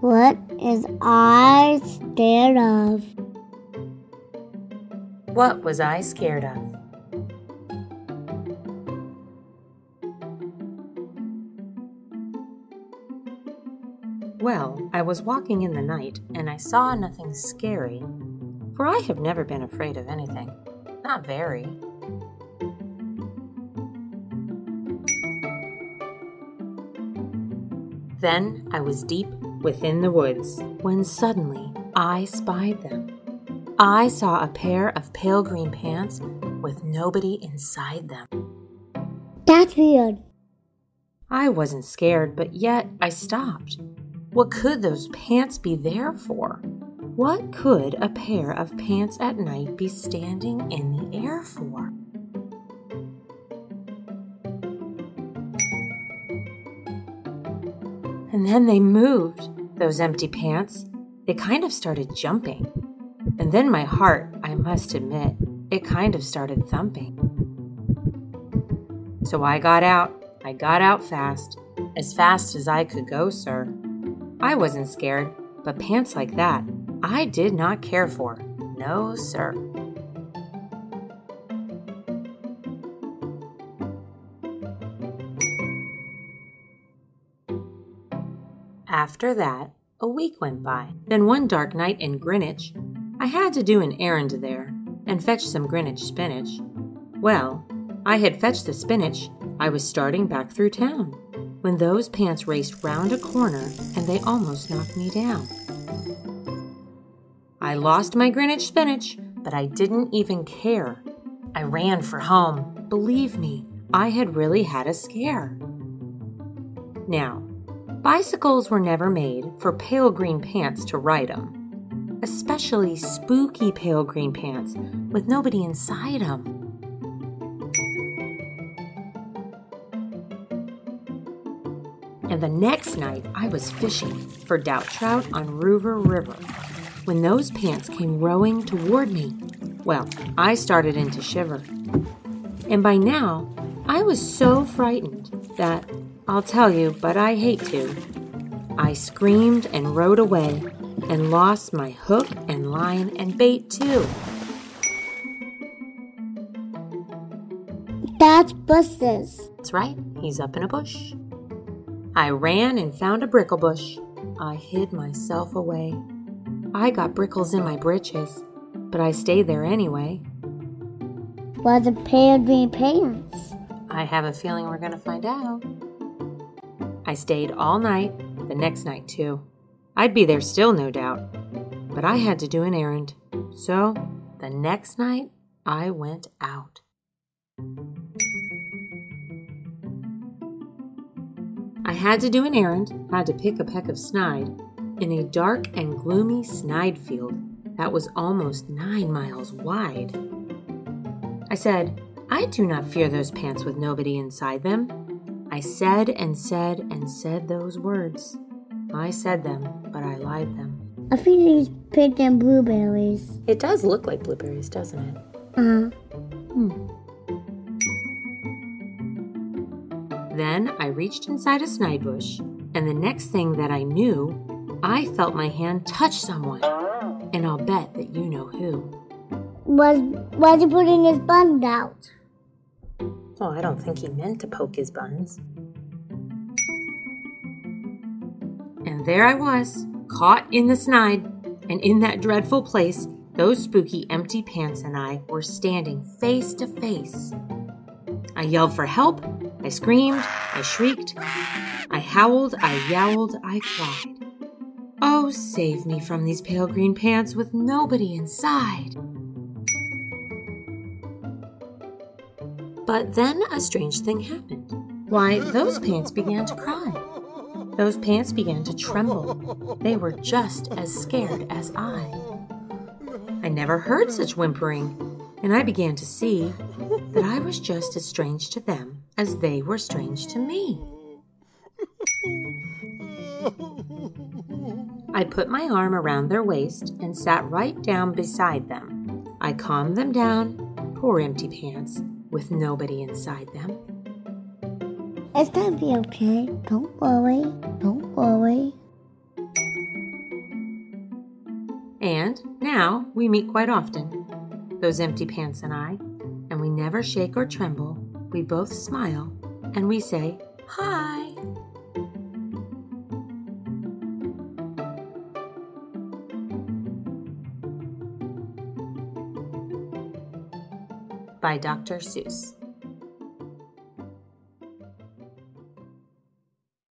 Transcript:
What is I scared of? What was I scared of? Well, I was walking in the night and I saw nothing scary, for I have never been afraid of anything. Not very. Then I was deep within the woods when suddenly I spied them. I saw a pair of pale green pants with nobody inside them. That's weird. I wasn't scared, but yet I stopped. What could those pants be there for? What could a pair of pants at night be standing in the air for? And then they moved, those empty pants. They kind of started jumping. And then my heart, I must admit, it kind of started thumping. So I got out. I got out fast, as fast as I could go, sir. I wasn't scared, but pants like that, I did not care for. No, sir. After that, a week went by. Then one dark night in Grinitch, I had to do an errand there and fetch some Grinitch spinach. Well, I had fetched the spinach. I was starting back through town when those pants raced round a corner and they almost knocked me down. I lost my Grinitch spinach, but I didn't even care. I ran for home. Believe me, I had really had a scare. Now, bicycles were never made for pale green pants to ride 'em, especially spooky pale green pants with nobody inside them. And the next night, I was fishing for doubt trout on Roover River when those pants came rowing toward me. Well, I started in to shiver. And by now, I was so frightened that, I'll tell you, but I hate to, I screamed and rode away and lost my hook and line and bait too. That's Bus's. That's right, he's up in a bush. I ran and found a brickle bush. I hid myself away. I got brickles in my britches, but I stayed there anyway. Was pair of green pants? I have a feeling we're going to find out. I stayed all night, the next night too. I'd be there still, no doubt. But I had to do an errand. So, the next night, I went out. I had to do an errand, had to pick a peck of snide in a dark and gloomy snide field that was almost nine miles wide. I said, I do not fear those pants with nobody inside them. I said and said and said those words. I said them, but I lied them. I think he's and blueberries. It does look like blueberries, doesn't it? Uh, Hmm. Then I reached inside a snide bush, and the next thing that I knew, I felt my hand touch someone. And I'll bet that you know who. was was he putting his buns out? Oh, I don't think he meant to poke his buns. And there I was, caught in the snide, and in that dreadful place, those spooky empty pants and I were standing face to face. I yelled for help, I screamed, I shrieked, I howled, I yowled, I cried. Oh, save me from these pale green pants with nobody inside. But then a strange thing happened. Why, those pants began to cry. Those pants began to tremble. They were just as scared as I. I never heard such whimpering, and I began to see that I was just as strange to them as they were strange to me. I put my arm around their waist and sat right down beside them. I calmed them down, poor empty pants, with nobody inside them. It's gonna be okay. Don't worry. Don't worry. And now we meet quite often, those empty pants and I, and we never shake or tremble. We both smile and we say, Hi. By Dr. Seuss.